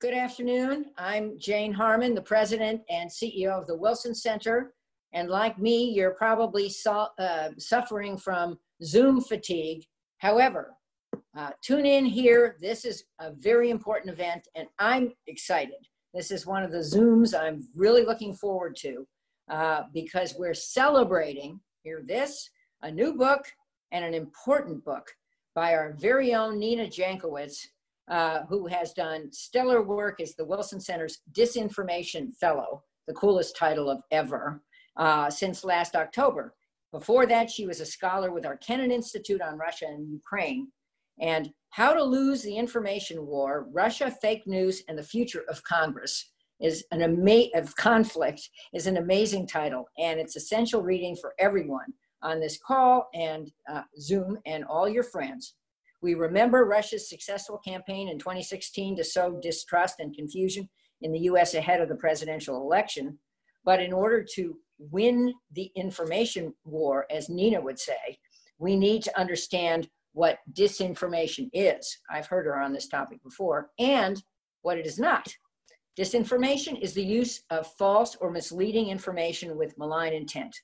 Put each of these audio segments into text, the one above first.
Good afternoon. I'm Jane Harman, the president and CEO of the Wilson Center. And like me, you're probably so, uh, suffering from Zoom fatigue. However, uh, tune in here. This is a very important event, and I'm excited. This is one of the Zooms I'm really looking forward to uh, because we're celebrating, hear this, a new book and an important book by our very own Nina Jankowicz, uh, who has done stellar work as the Wilson Center's Disinformation Fellow, the coolest title of ever, uh, since last October. Before that, she was a scholar with our Kennan Institute on Russia and Ukraine. And How to Lose the Information War, Russia, Fake News, and the Future of Congress is an ama- of conflict is an amazing title and it's essential reading for everyone on this call and uh, Zoom and all your friends. We remember Russia's successful campaign in 2016 to sow distrust and confusion in the US ahead of the presidential election. But in order to win the information war, as Nina would say, we need to understand what disinformation is. I've heard her on this topic before, and what it is not. Disinformation is the use of false or misleading information with malign intent.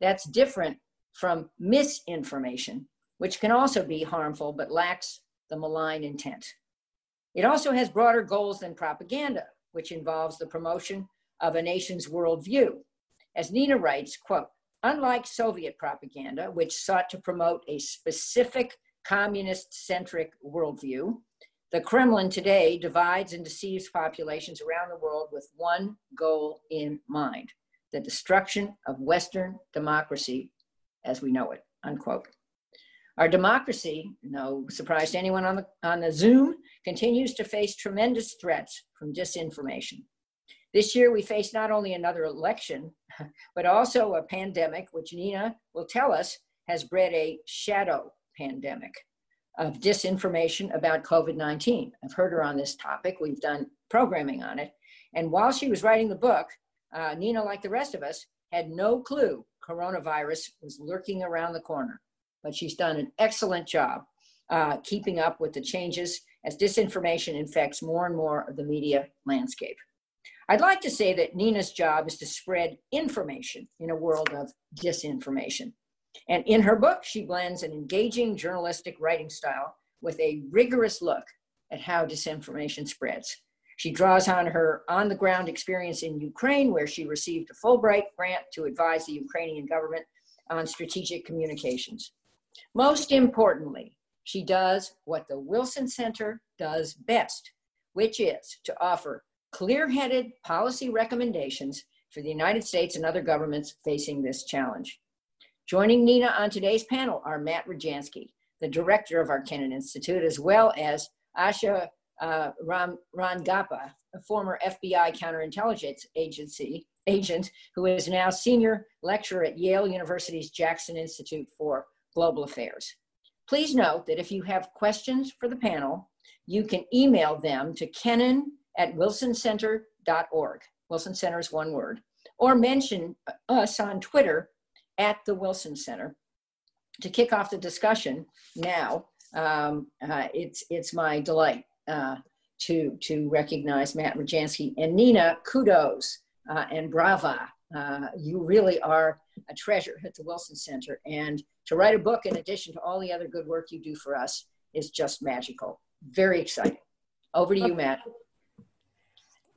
That's different from misinformation, which can also be harmful but lacks the malign intent. It also has broader goals than propaganda, which involves the promotion of a nation's worldview. As Nina writes, quote, unlike Soviet propaganda, which sought to promote a specific communist-centric worldview, the Kremlin today divides and deceives populations around the world with one goal in mind, the destruction of Western democracy as we know it, unquote. Our democracy, no surprise to anyone on the, on the Zoom, continues to face tremendous threats from disinformation. This year, we face not only another election, but also a pandemic, which Nina will tell us has bred a shadow pandemic of disinformation about COVID 19. I've heard her on this topic. We've done programming on it. And while she was writing the book, uh, Nina, like the rest of us, had no clue coronavirus was lurking around the corner. But she's done an excellent job uh, keeping up with the changes as disinformation infects more and more of the media landscape. I'd like to say that Nina's job is to spread information in a world of disinformation. And in her book, she blends an engaging journalistic writing style with a rigorous look at how disinformation spreads. She draws on her on the ground experience in Ukraine, where she received a Fulbright grant to advise the Ukrainian government on strategic communications. Most importantly, she does what the Wilson Center does best, which is to offer clear headed policy recommendations for the United States and other governments facing this challenge. Joining Nina on today's panel are Matt Rojansky, the director of our Kennan Institute, as well as Asha uh, Ram, Rangappa, a former FBI counterintelligence agency agent who is now senior lecturer at Yale University's Jackson Institute for Global Affairs. Please note that if you have questions for the panel, you can email them to kennan at wilsoncenter.org. Wilson Center is one word. Or mention us on Twitter at the Wilson Center. To kick off the discussion now, um, uh, it's, it's my delight uh, to, to recognize Matt Rojansky. And Nina, kudos uh, and brava. Uh, you really are a treasure at the Wilson Center. And to write a book, in addition to all the other good work you do for us, is just magical. Very exciting. Over to you, Matt.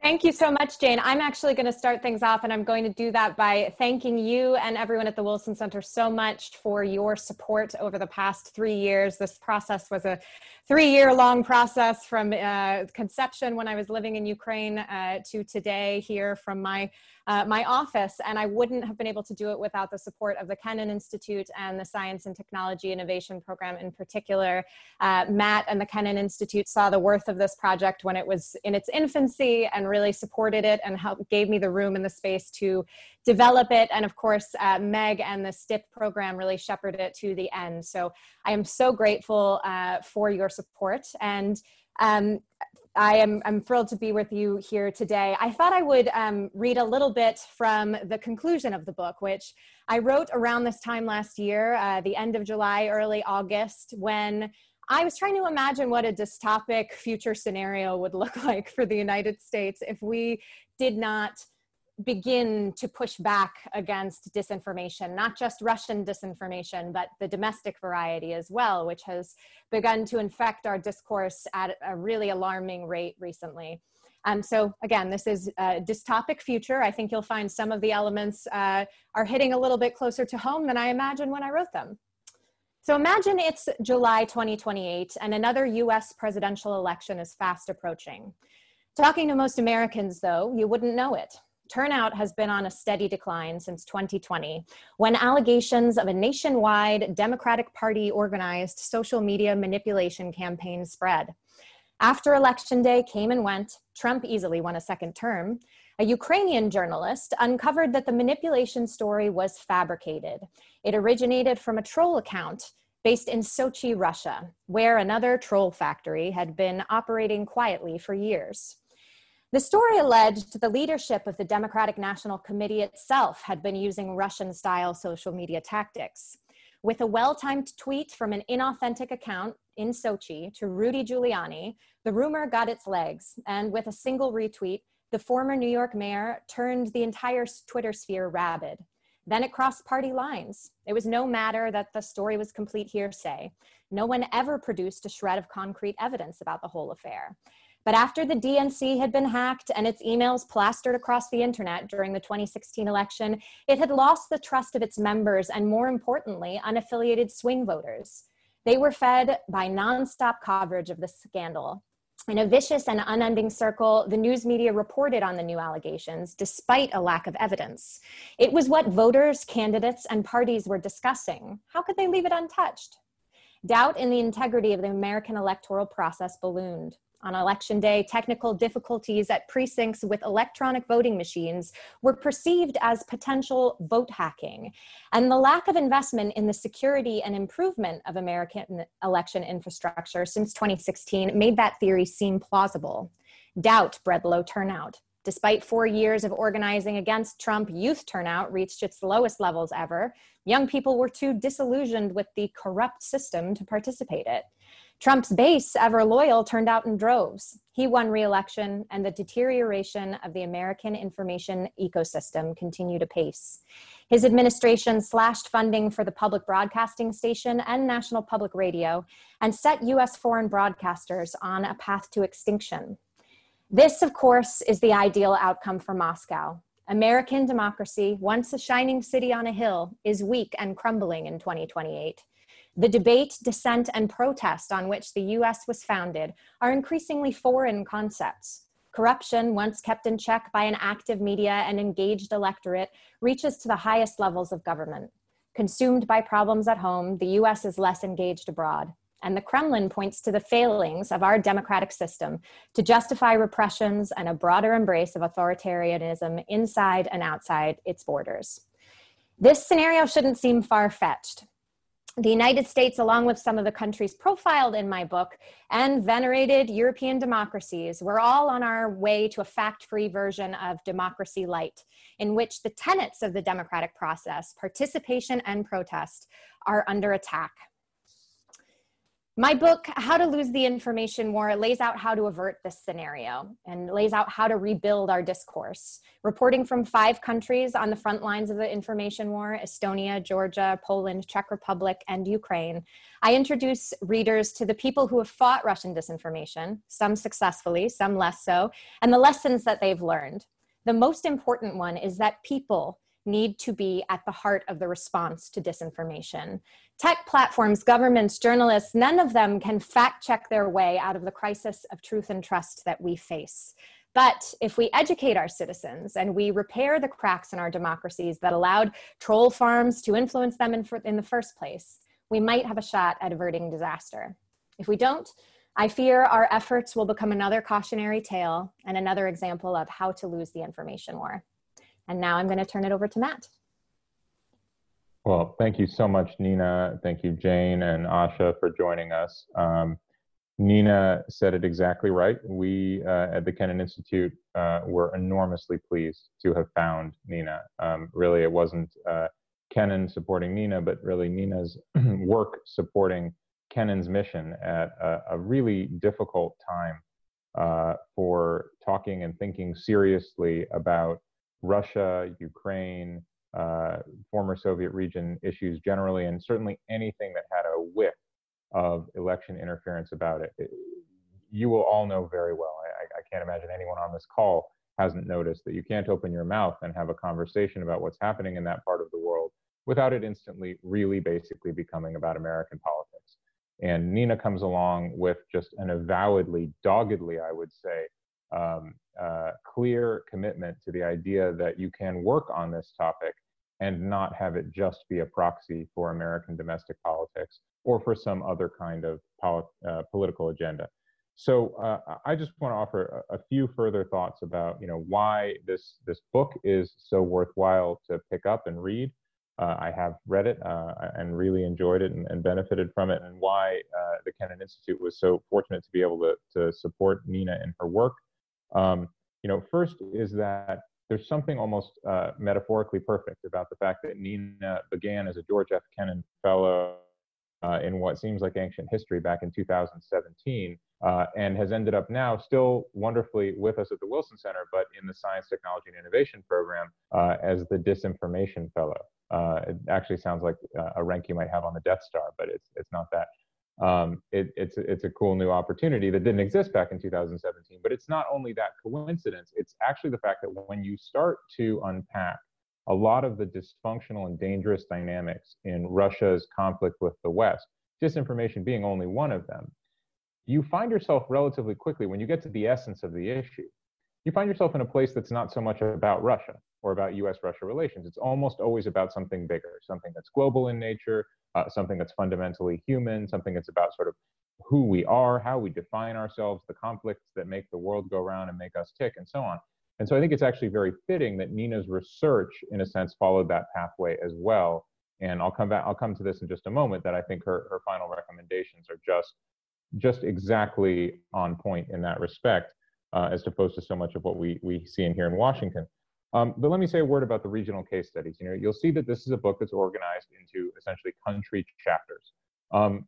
Thank you so much, Jane. I'm actually going to start things off, and I'm going to do that by thanking you and everyone at the Wilson Center so much for your support over the past three years. This process was a three year long process from uh, conception when I was living in Ukraine uh, to today here from my uh, my office, and I wouldn't have been able to do it without the support of the Kennan Institute and the Science and Technology Innovation Program in particular. Uh, Matt and the Kennan Institute saw the worth of this project when it was in its infancy and really supported it and helped, gave me the room and the space to develop it. And of course, uh, Meg and the STIP program really shepherded it to the end. So I am so grateful uh, for your support. And um, I am I'm thrilled to be with you here today. I thought I would um, read a little bit from the conclusion of the book, which I wrote around this time last year, uh, the end of July, early August, when I was trying to imagine what a dystopic future scenario would look like for the United States if we did not begin to push back against disinformation, not just Russian disinformation, but the domestic variety as well, which has begun to infect our discourse at a really alarming rate recently. Um, so again, this is a dystopic future. I think you'll find some of the elements uh, are hitting a little bit closer to home than I imagined when I wrote them. So imagine it's July 2028 and another US presidential election is fast approaching. Talking to most Americans, though, you wouldn't know it. Turnout has been on a steady decline since 2020, when allegations of a nationwide Democratic Party organized social media manipulation campaign spread. After Election Day came and went, Trump easily won a second term. A Ukrainian journalist uncovered that the manipulation story was fabricated. It originated from a troll account based in Sochi, Russia, where another troll factory had been operating quietly for years. The story alleged the leadership of the Democratic National Committee itself had been using Russian style social media tactics. With a well timed tweet from an inauthentic account in Sochi to Rudy Giuliani, the rumor got its legs, and with a single retweet, the former New York mayor turned the entire Twitter sphere rabid. Then it crossed party lines. It was no matter that the story was complete hearsay. No one ever produced a shred of concrete evidence about the whole affair. But after the DNC had been hacked and its emails plastered across the internet during the 2016 election, it had lost the trust of its members and, more importantly, unaffiliated swing voters. They were fed by nonstop coverage of the scandal. In a vicious and unending circle, the news media reported on the new allegations despite a lack of evidence. It was what voters, candidates, and parties were discussing. How could they leave it untouched? Doubt in the integrity of the American electoral process ballooned. On election day, technical difficulties at precincts with electronic voting machines were perceived as potential vote hacking. And the lack of investment in the security and improvement of American election infrastructure since 2016 made that theory seem plausible. Doubt bred low turnout. Despite four years of organizing against Trump, youth turnout reached its lowest levels ever. Young people were too disillusioned with the corrupt system to participate it. Trump's base, ever loyal, turned out in droves. He won re election, and the deterioration of the American information ecosystem continued apace. His administration slashed funding for the public broadcasting station and National Public Radio and set U.S. foreign broadcasters on a path to extinction. This, of course, is the ideal outcome for Moscow. American democracy, once a shining city on a hill, is weak and crumbling in 2028. The debate, dissent, and protest on which the US was founded are increasingly foreign concepts. Corruption, once kept in check by an active media and engaged electorate, reaches to the highest levels of government. Consumed by problems at home, the US is less engaged abroad. And the Kremlin points to the failings of our democratic system to justify repressions and a broader embrace of authoritarianism inside and outside its borders. This scenario shouldn't seem far fetched the United States, along with some of the countries profiled in my book, and venerated European democracies, we're all on our way to a fact free version of democracy light, in which the tenets of the democratic process, participation and protest, are under attack. My book, How to Lose the Information War, lays out how to avert this scenario and lays out how to rebuild our discourse. Reporting from five countries on the front lines of the information war Estonia, Georgia, Poland, Czech Republic, and Ukraine I introduce readers to the people who have fought Russian disinformation, some successfully, some less so, and the lessons that they've learned. The most important one is that people need to be at the heart of the response to disinformation. Tech platforms, governments, journalists, none of them can fact check their way out of the crisis of truth and trust that we face. But if we educate our citizens and we repair the cracks in our democracies that allowed troll farms to influence them in, in the first place, we might have a shot at averting disaster. If we don't, I fear our efforts will become another cautionary tale and another example of how to lose the information war. And now I'm going to turn it over to Matt. Well, thank you so much, Nina. Thank you, Jane and Asha, for joining us. Um, Nina said it exactly right. We uh, at the Kennan Institute uh, were enormously pleased to have found Nina. Um, really, it wasn't uh, Kennan supporting Nina, but really Nina's work supporting Kennan's mission at a, a really difficult time uh, for talking and thinking seriously about Russia, Ukraine, uh, former Soviet region issues generally, and certainly anything that had a whiff of election interference about it. it you will all know very well. I, I can't imagine anyone on this call hasn't noticed that you can't open your mouth and have a conversation about what's happening in that part of the world without it instantly really basically becoming about American politics. And Nina comes along with just an avowedly, doggedly, I would say, um, uh, clear commitment to the idea that you can work on this topic and not have it just be a proxy for American domestic politics or for some other kind of uh, political agenda. So uh, I just want to offer a, a, few further thoughts about you know why this this book is so worthwhile to pick up and read. Uh, I have read it uh, and really enjoyed it and, and, benefited from it, and why uh, the Kennan Institute was so fortunate to be able to to support Nina in her work. Um, you know, first is that there's something almost uh, metaphorically perfect about the fact that Nina began as a George F. Kennan Fellow uh, in what seems like ancient history back in 2017, uh, and has ended up now still wonderfully with us at the Wilson Center, but in the Science, Technology, and Innovation program uh, as the Disinformation Fellow. Uh, it actually sounds like uh, a rank you might have on the Death Star, but it's it's not that. Um, it, it's it's a cool new opportunity that didn't exist back in 2017. But it's not only that coincidence; it's actually the fact that when you start to unpack a lot of the dysfunctional and dangerous dynamics in Russia's conflict with the West, disinformation being only one of them, you find yourself relatively quickly, when you get to the essence of the issue, you find yourself in a place that's not so much about Russia or about US Russia relations. It's almost always about something bigger, something that's global in nature, uh, something that's fundamentally human, something that's about sort of who we are, how we define ourselves, the conflicts that make the world go round and make us tick, and so on. And so I think it's actually very fitting that Nina's research, in a sense, followed that pathway as well. And I'll come back, I'll come to this in just a moment, that I think her, her final recommendations are just, just exactly on point in that respect, uh, as opposed to so much of what we, we see in here in Washington. Um, but let me say a word about the regional case studies. You know, you'll see that this is a book that's organized into essentially country chapters. Um,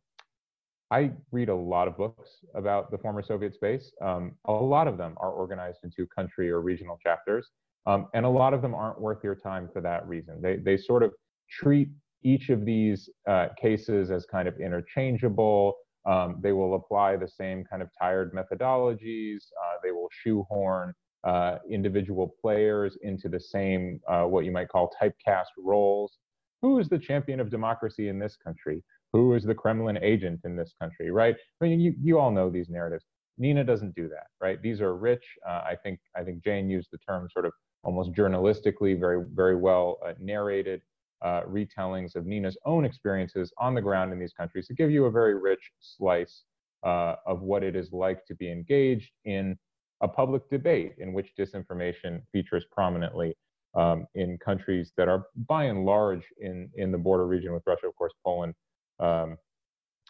I read a lot of books about the former Soviet space. Um, a lot of them are organized into country or regional chapters, um, and a lot of them aren't worth your time for that reason. They, they sort of treat each of these uh, cases as kind of interchangeable. Um, they will apply the same kind of tired methodologies. Uh, they will shoehorn uh, individual players into the same, uh, what you might call typecast roles. Who is the champion of democracy in this country? who is the Kremlin agent in this country, right? I mean, you, you all know these narratives. Nina doesn't do that, right? These are rich. Uh, I think I think Jane used the term sort of almost journalistically, very very well uh, narrated uh, retellings of Nina's own experiences on the ground in these countries to give you a very rich slice uh, of what it is like to be engaged in a public debate in which disinformation features prominently um, in countries that are by and large in in the border region with Russia, of course, Poland um,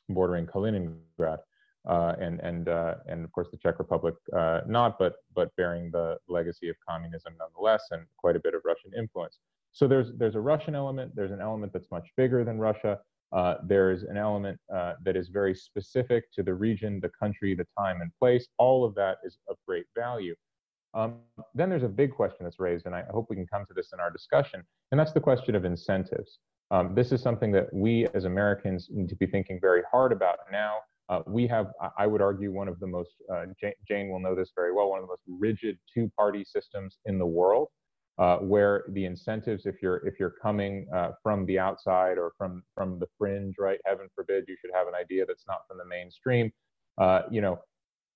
bordering Kaliningrad, uh, and and uh, and of course the Czech Republic uh, not, but but bearing the legacy of communism nonetheless, and quite a bit of Russian influence. So there's there's a Russian element. There's an element that's much bigger than Russia. Uh, there's an element uh, that is very specific to the region, the country, the time and place. All of that is of great value. Um, then there's a big question that's raised, and I hope we can come to this in our discussion, and that's the question of incentives. Um, this is something that we as Americans need to be thinking very hard about now. Uh, we have, I would argue, one of the most, uh, Jane, Jane, will know this very well, one of the most rigid two-party systems in the world, uh, where the incentives, if you're if you're coming uh, from the outside or from from the fringe, right? Heaven forbid you should have an idea that's not from the mainstream. Uh, you know,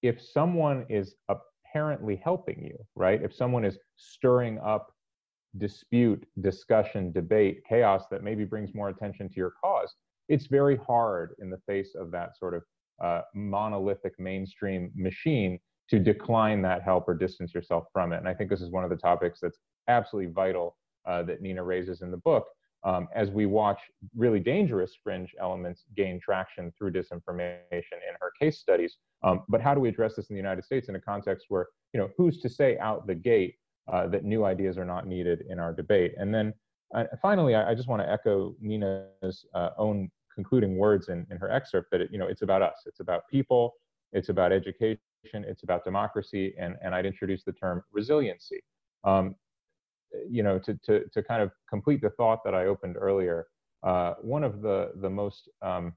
if someone is apparently helping you, right? If someone is stirring up dispute, discussion, debate, chaos that maybe brings more attention to your cause, it's very hard in the face of that sort of uh, monolithic mainstream machine to decline that help or distance yourself from it. And I think this is one of the topics that's absolutely vital uh, that Nina raises in the book. Um, as we watch really dangerous fringe elements gain traction through disinformation in her case studies. Um, but how do we address this in the United States in a context where, you know, who's to say out the gate uh, that new ideas are not needed in our debate. And then uh, finally, I, I, just want to echo Nina's uh, own concluding words in, in her excerpt that it, you know it's about us. It's about people. It's about education. It's about democracy. And and I'd introduce the term resiliency. Um, you know, to to to kind of complete the thought that I opened earlier. Uh, one of the the most um,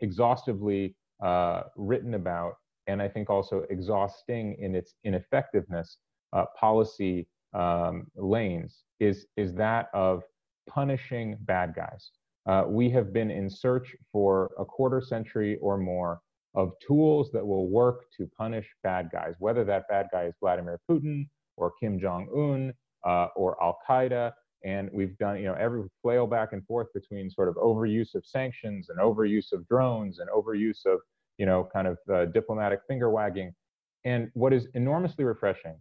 exhaustively uh, written about, and I think also exhausting in its ineffectiveness, uh, policy um, lanes is is that of punishing bad guys. Uh, we have been in search for a quarter century or more of tools that will work to punish bad guys, whether that bad guy is Vladimir Putin or Kim Jong Un uh, or Al Qaeda. And we've done, you know, every flail back and forth between sort of overuse of sanctions and overuse of drones and overuse of, you know, kind of uh, diplomatic finger wagging. And what is enormously refreshing,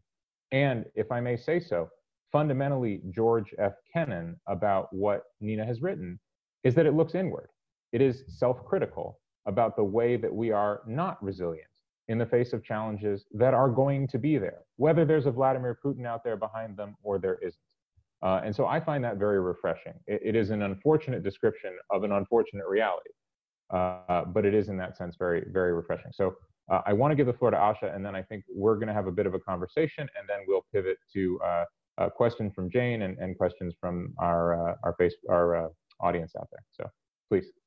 and if I may say so, fundamentally George F. Kennan about what Nina has written is that it looks inward. It is self critical about the way that we are not resilient in the face of challenges that are going to be there, whether there's a Vladimir Putin out there behind them or there isn't. Uh, and so I find that very refreshing. It, it is an unfortunate description of an unfortunate reality, uh, but it is in that sense very, very refreshing. So uh, I want to give the floor to Asha, and then I think we're going to have a bit of a conversation, and then we'll pivot to uh, a question from Jane and, and questions from our uh, our face our uh, audience out there. So please.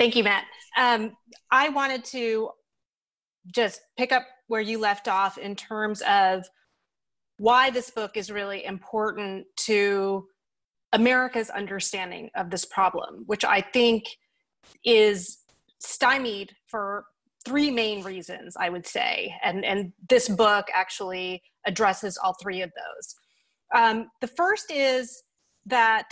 Thank you, Matt. Um, I wanted to just pick up where you left off in terms of why this book is really important to America's understanding of this problem, which I think is stymied for three main reasons, I would say. And, and this book actually addresses all three of those. Um, the first is that,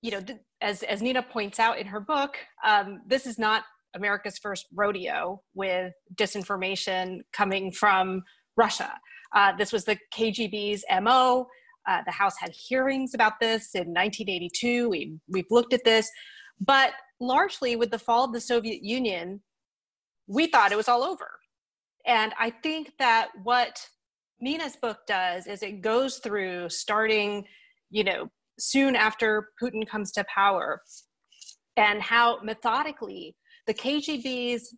you know, th- as, as Nina points out in her book, um, this is not America's first rodeo with disinformation coming from Russia. Uh, this was the KGB's MO. Uh, the House had hearings about this in 1982. We, we've looked at this. But largely, with the fall of the Soviet Union, we thought it was all over. And I think that what Nina's book does is it goes through starting, you know, soon after Putin comes to power and how methodically the KGB's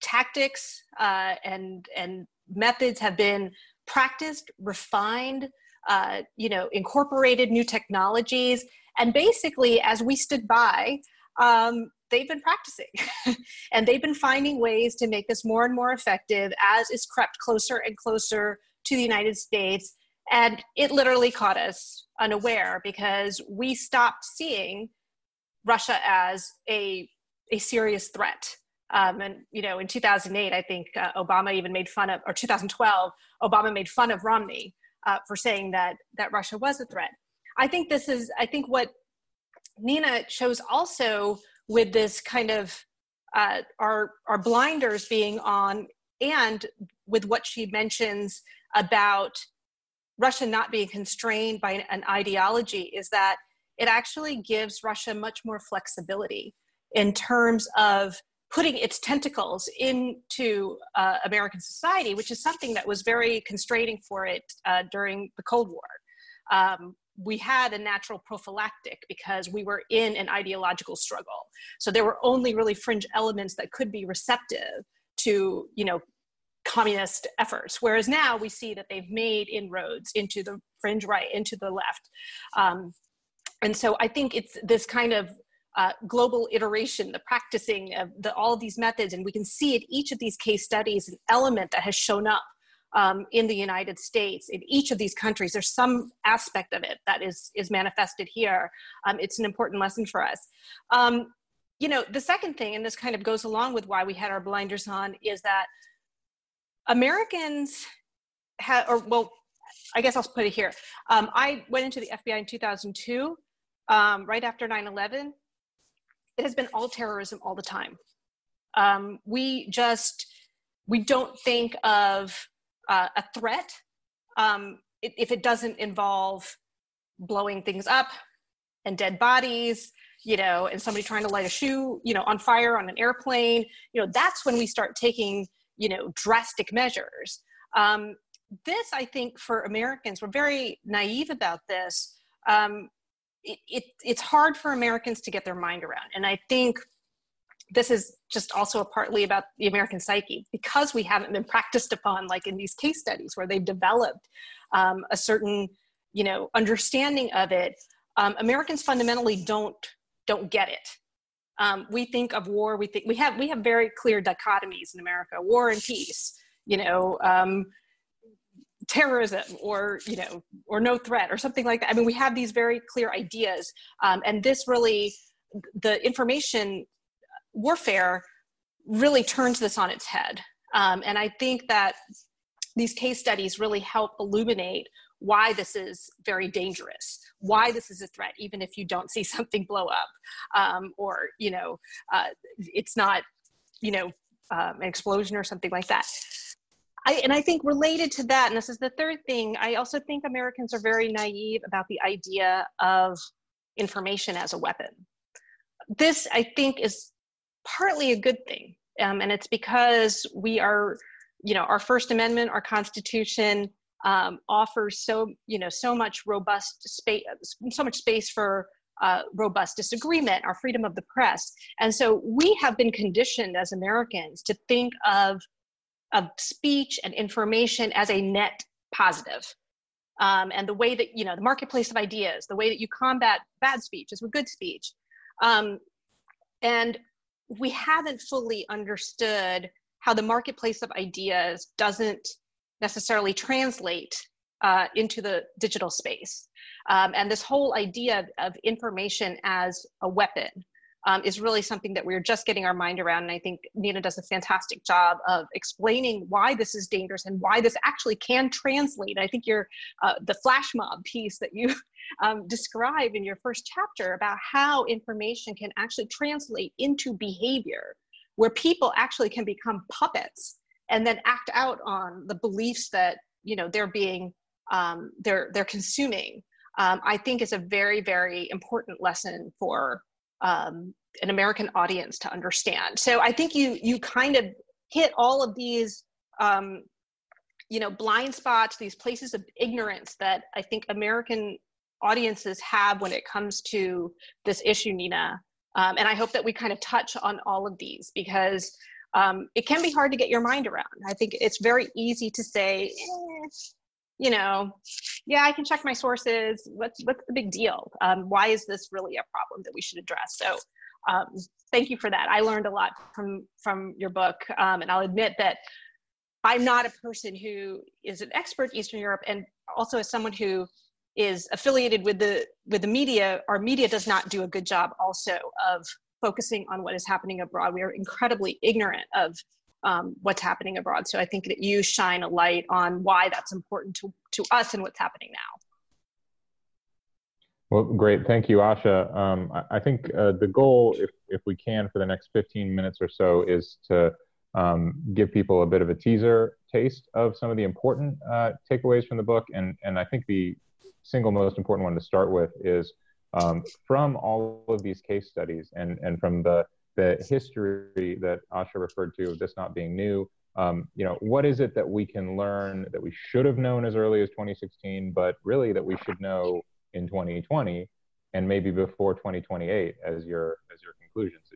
tactics uh, and, and methods have been practiced, refined, uh, you know, incorporated new technologies. And basically, as we stood by, um, they've been practicing and they've been finding ways to make this more and more effective as it's crept closer and closer to the United States. And it literally caught us unaware because we stopped seeing Russia as a, a serious threat. Um, and you know, in 2008, I think uh, Obama even made fun of, or 2012, Obama made fun of Romney uh, for saying that that Russia was a threat. I think this is, I think what Nina shows also with this kind of uh, our our blinders being on, and with what she mentions about Russia not being constrained by an ideology, is that it actually gives Russia much more flexibility in terms of putting its tentacles into uh, American society, which is something that was very constraining for it uh, during the Cold War. Um, we had a natural prophylactic because we were in an ideological struggle. So there were only really fringe elements that could be receptive to, you know, communist efforts. Whereas now we see that they've made inroads into the fringe right, into the left. Um, and so I think it's this kind of uh, global iteration, the practicing of the, all of these methods, and we can see in each of these case studies an element that has shown up um, in the United States. In each of these countries, there's some aspect of it that is is manifested here. Um, it's an important lesson for us. Um, you know, the second thing, and this kind of goes along with why we had our blinders on, is that Americans have, or well, I guess I'll put it here. Um, I went into the FBI in 2002, um, right after 9 11. It has been all terrorism all the time. Um, we just, we don't think of uh, a threat um, if it doesn't involve blowing things up and dead bodies you know and somebody trying to light a shoe you know on fire on an airplane you know that's when we start taking you know drastic measures um, this, I think, for Americans, we're very naive about this. Um, it, it, it's hard for Americans to get their mind around. And I think this is just also partly about the American psyche because we haven't been practiced upon, like in these case studies where they've developed um, a certain, you know, understanding of it. Um, Americans fundamentally don't don't get it. Um, we think of war. We think we have we have very clear dichotomies in America: war and peace. You know, um, terrorism or you know or no threat or something like that i mean we have these very clear ideas um, and this really the information warfare really turns this on its head um, and i think that these case studies really help illuminate why this is very dangerous why this is a threat even if you don't see something blow up um, or you know uh, it's not you know um, an explosion or something like that I, and I think related to that, and this is the third thing, I also think Americans are very naive about the idea of information as a weapon. This, I think, is partly a good thing. Um, and it's because we are, you know, our First Amendment, our Constitution um, offers so, you know, so much robust space, so much space for uh, robust disagreement, our freedom of the press. And so we have been conditioned as Americans to think of of speech and information as a net positive. Um, and the way that, you know, the marketplace of ideas, the way that you combat bad speech is with good speech. Um, and we haven't fully understood how the marketplace of ideas doesn't necessarily translate uh, into the digital space. Um, and this whole idea of, of information as a weapon um, is really something that we're just getting our mind around. And I think Nina does a fantastic job of explaining why this is dangerous and why this actually can translate. I think your uh, the flash mob piece that you um, describe in your first chapter about how information can actually translate into behavior, where people actually can become puppets and then act out on the beliefs that you know they're being um, they're they're consuming. Um, I think is a very very important lesson for um, an American audience to understand. So I think you you kind of hit all of these um, you know blind spots, these places of ignorance that I think American audiences have when it comes to this issue, Nina. Um, and I hope that we kind of touch on all of these because um, it can be hard to get your mind around. I think it's very easy to say, eh, you know, yeah, I can check my sources. What's what's the big deal? Um, why is this really a problem that we should address? So, um, thank you for that. I learned a lot from from your book, um, and I'll admit that I'm not a person who is an expert in Eastern Europe, and also as someone who is affiliated with the with the media. Our media does not do a good job, also of focusing on what is happening abroad. We are incredibly ignorant of um, what's happening abroad. So I think that you shine a light on why that's important to, to us and what's happening now. Well, great. Thank you, Asha. Um, I, I, think uh, the goal, if, if we can, for the next 15 minutes or so, is to um, give people a bit of a teaser taste of some of the important uh, takeaways from the book. And, and I think the single most important one to start with is um, from all of these case studies and, and from the the history that Asha referred to of this not being new. Um, you know, what is it that we can learn that we should have known as early as 2016, but really that we should know in 2020 and maybe before 2028, as your as your conclusion suggests?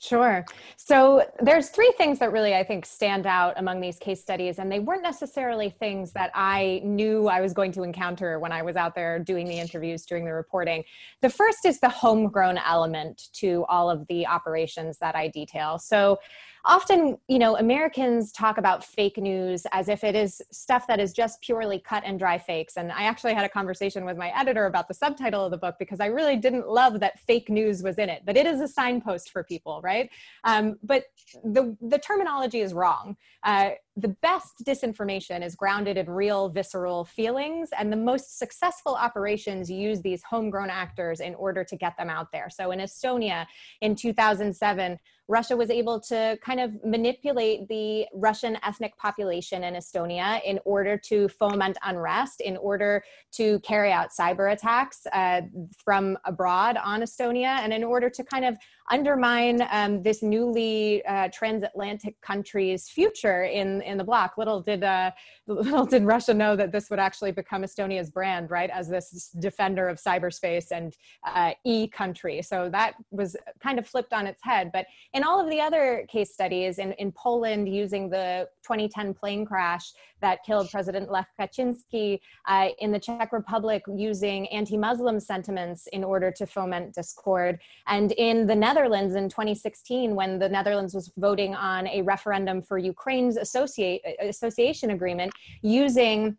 Sure. So there's three things that really I think stand out among these case studies, and they weren't necessarily things that I knew I was going to encounter when I was out there doing the interviews, doing the reporting. The first is the homegrown element to all of the operations that I detail. So often you know americans talk about fake news as if it is stuff that is just purely cut and dry fakes. And i actually had a conversation with my editor about the subtitle of the book because i really didn't love that fake news was in it but it is a signpost for people right? Um, but the the terminology is wrong. Uh, the best disinformation is grounded in real visceral feelings and the most successful operations use these homegrown actors in order to get them out there. So in estonia in 2007 Russia was able to kind of manipulate the Russian ethnic population in Estonia in order to foment unrest, in order to carry out cyber attacks uh, from abroad on Estonia, and in order to kind of undermine um, this newly uh, transatlantic country's future in, in the bloc. Little did uh, little did Russia know that this would actually become Estonia's brand, right, as this defender of cyberspace and uh, e country. So that was kind of flipped on its head. But in all of the other case studies, in, in Poland using the 2010 plane crash that killed President Lech Kaczynski, uh, in the Czech Republic using anti-Muslim sentiments in order to foment discord, and in the Netherlands in 2016 when the Netherlands was voting on a referendum for Ukraine's associate, association agreement using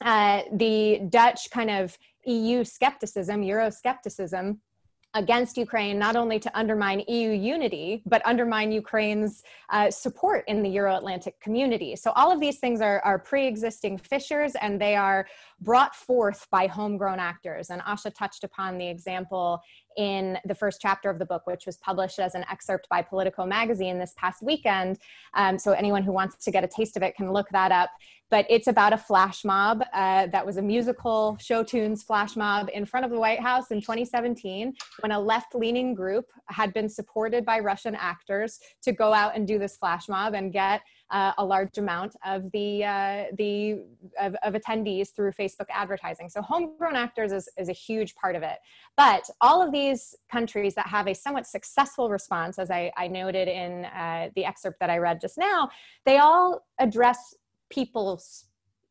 uh, the Dutch kind of EU skepticism, Euroscepticism, against Ukraine, not only to undermine EU unity, but undermine Ukraine's uh, support in the Euro Atlantic community. So, all of these things are, are pre existing fissures and they are brought forth by homegrown actors. And Asha touched upon the example in the first chapter of the book, which was published as an excerpt by Politico magazine this past weekend. Um, so, anyone who wants to get a taste of it can look that up but it's about a flash mob uh, that was a musical show tunes flash mob in front of the White House in 2017 when a left leaning group had been supported by Russian actors to go out and do this flash mob and get uh, a large amount of the uh, the of, of, attendees through Facebook advertising. So homegrown actors is, is a huge part of it. But all of these countries that have a somewhat successful response, as I, I noted in uh, the excerpt that I read just now, they all address people's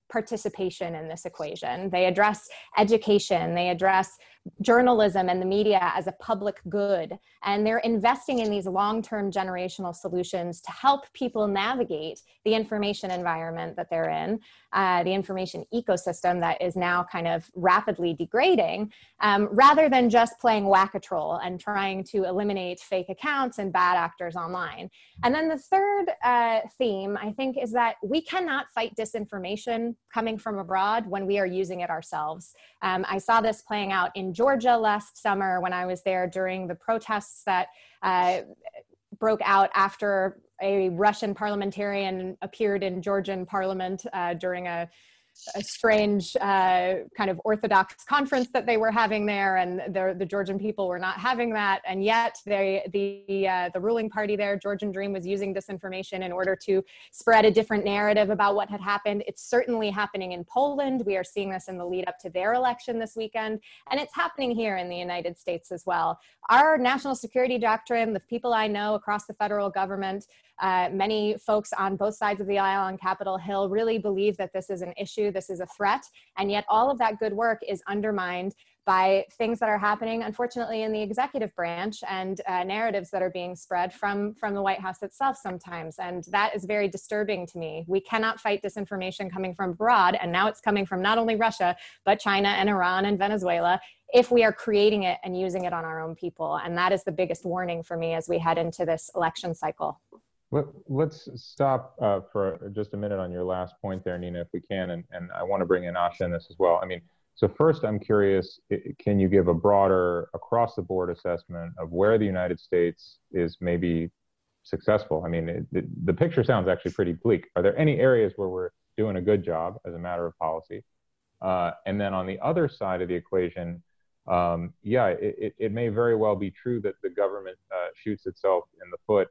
participation in this equation. They address education, they address journalism and the media as a public good. And they're investing in these long term generational solutions to help people navigate the information environment that they're in, uh, the information ecosystem that is now kind of rapidly degrading, um, rather than just playing whack a troll and trying to eliminate fake accounts and bad actors online. And then the third uh, theme, I think, is that we cannot fight disinformation coming from abroad when we are using it ourselves. Um, I saw this playing out in Georgia last summer when I was there during the protests that uh, broke out after a Russian parliamentarian appeared in Georgian parliament uh, during a a strange uh, kind of orthodox conference that they were having there, and the, the Georgian people were not having that. And yet, they, the uh, the ruling party there, Georgian Dream, was using disinformation in order to spread a different narrative about what had happened. It's certainly happening in Poland. We are seeing this in the lead up to their election this weekend, and it's happening here in the United States as well. Our national security doctrine, the people I know across the federal government, uh, many folks on both sides of the aisle on Capitol Hill really believe that this is an issue, this is a threat, and yet all of that good work is undermined by things that are happening, unfortunately, in the executive branch and uh, narratives that are being spread from, from the White House itself sometimes. And that is very disturbing to me. We cannot fight disinformation coming from abroad, and now it's coming from not only Russia, but China and Iran and Venezuela if we are creating it and using it on our own people. And that is the biggest warning for me as we head into this election cycle. Let, us stop uh, for just a minute on your last point there, Nina, if we can, and, and I want to bring in Asha in this as well. I mean, so first, I'm curious, can you give a broader, across-the-board assessment of where the United States is maybe successful? I mean, it, it, the picture sounds actually pretty bleak. Are there any areas where we're doing a good job as a matter of policy? Uh, and then on the other side of the equation, um, yeah, it, it, may very well be true that the government uh, shoots itself in the foot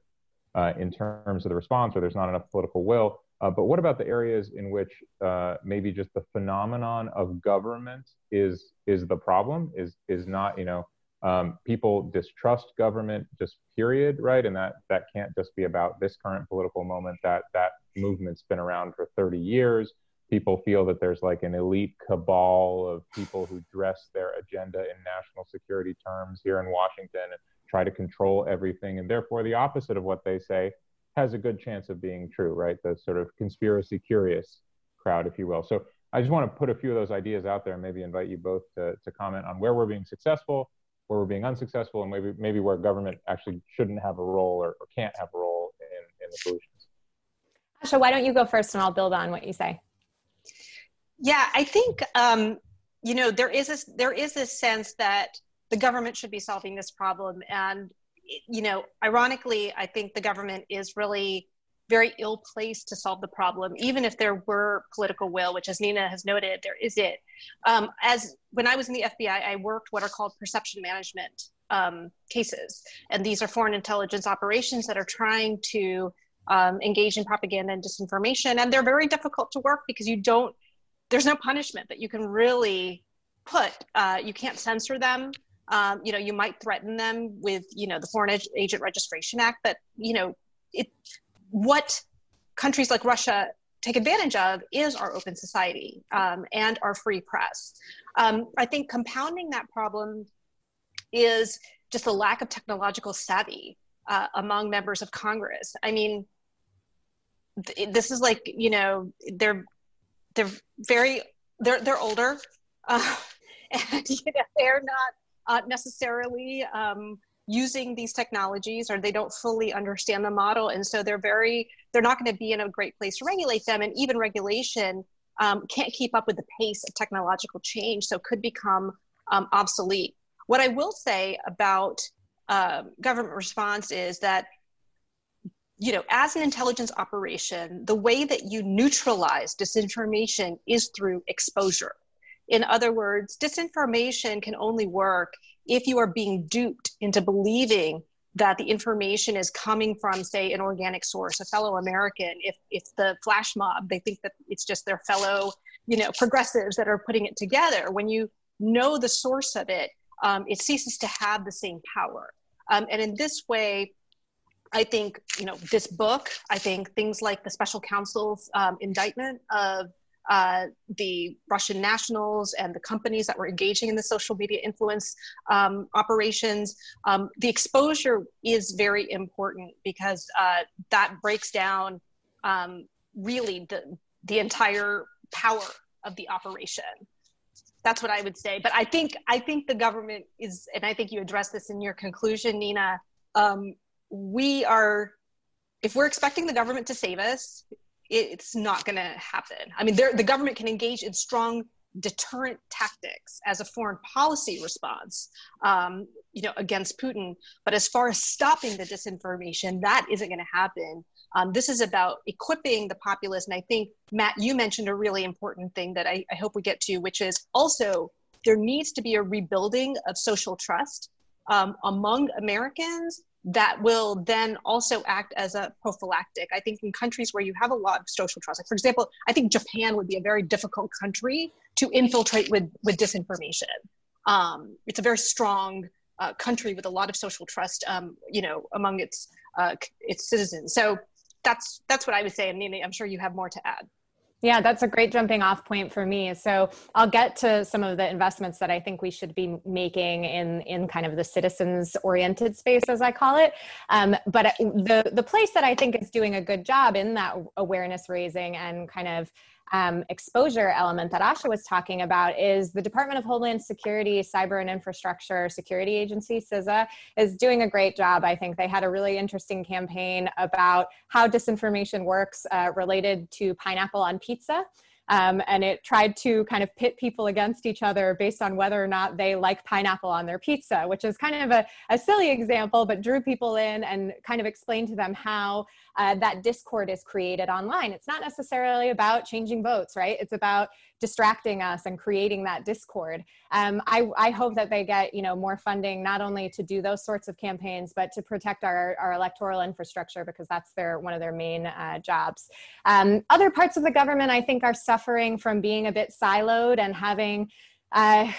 in terms of the response or there's not enough political will. Uh, but what about the areas in which uh, maybe just the phenomenon of government is is the problem? Is is not you know um, people distrust government just period right? And that that can't just be about this current political moment. That that movement's been around for 30 years. People feel that there's like an elite cabal of people who dress their agenda in national security terms here in Washington try to control everything. And therefore, the opposite of what they say has a good chance of being true, right? The sort of conspiracy curious crowd, if you will. So I just want to put a few of those ideas out there and maybe invite you both to, to comment on where we're being successful, where we're being unsuccessful, and maybe maybe where government actually shouldn't have a role or, or can't have a role in, in the solutions. Asha, why don't you go first and I'll build on what you say. Yeah, I think um, you know there is this there is this sense that the government should be solving this problem and you know, ironically, I think the government is really very ill placed to solve the problem, even if there were political will, which, as Nina has noted, there is it. Um, as when I was in the FBI, I worked what are called perception management um, cases, and these are foreign intelligence operations that are trying to um, engage in propaganda and disinformation, and they're very difficult to work because you don't. There's no punishment that you can really put. Uh, you can't censor them. Um, you know, you might threaten them with, you know, the Foreign Agent Registration Act, but you know, it what countries like Russia take advantage of is our open society um, and our free press. Um, I think compounding that problem is just the lack of technological savvy uh, among members of Congress. I mean, th- this is like you know they're they're very they're they're older, uh, and you know they're not uh, necessarily um, using these technologies or they don't fully understand the model. And so they're very they're not going to be in a great place to regulate them. And even regulation um, can't keep up with the pace of technological change so could become um, obsolete. What i will say about uh, government response is that you know as an intelligence operation the way that you neutralize disinformation is through exposure in other words disinformation can only work if you are being duped into believing that the information is coming from say an organic source a fellow american. If if the flash mob they think that it's just their fellow you know progressives that are putting it together. When you know the source of it um, it ceases to have the same power. Um, and in this way i think you know this book i think things like the special counsel's um, indictment of uh, the Russian nationals and the companies that were engaging in the social media influence um, operations. Um, the exposure is very important because uh, that breaks down um, really the, the entire power of the operation. That's what I would say. But I think I think the government is, and I think you addressed this in your conclusion, Nina. Um, we are, if we're expecting the government to save us, it's not going to happen. I mean, the government can engage in strong deterrent tactics as a foreign policy response, um, you know, against Putin. But as far as stopping the disinformation, that isn't going to happen. Um, this is about equipping the populace. And I think, Matt, you mentioned a really important thing that I, I hope we get to, which is also there needs to be a rebuilding of social trust um, among Americans that will then also act as a prophylactic. I think in countries where you have a lot of social trust, like for example, I think Japan would be a very difficult country to infiltrate with, with disinformation. Um, it's a very strong uh, country with a lot of social trust, um, you know, among its uh, its citizens. So that's that's what I would say. And Nina, I'm sure you have more to add. Yeah, that's a great jumping off point for me. So I'll get to some of the investments that I think we should be making in in kind of the citizens oriented space, as I call it. Um, but the the place that I think is doing a good job in that awareness raising and kind of um, exposure element that Asha was talking about is the Department of Homeland Security Cyber and Infrastructure Security Agency, CISA, is doing a great job. I think they had a really interesting campaign about how disinformation works uh, related to pineapple on pizza. Um, and it tried to kind of pit people against each other based on whether or not they like pineapple on their pizza, which is kind of a, a silly example, but drew people in and kind of explained to them how uh, that discord is created online. It's not necessarily about changing votes, right? It's about distracting us and creating that discord. Um, I, I, hope that they get you know more funding not only to do those sorts of campaigns, but to protect our, our electoral infrastructure because that's their one of their main uh, jobs. Um, other parts of the government, I think, are suffering from being a bit siloed and having uh,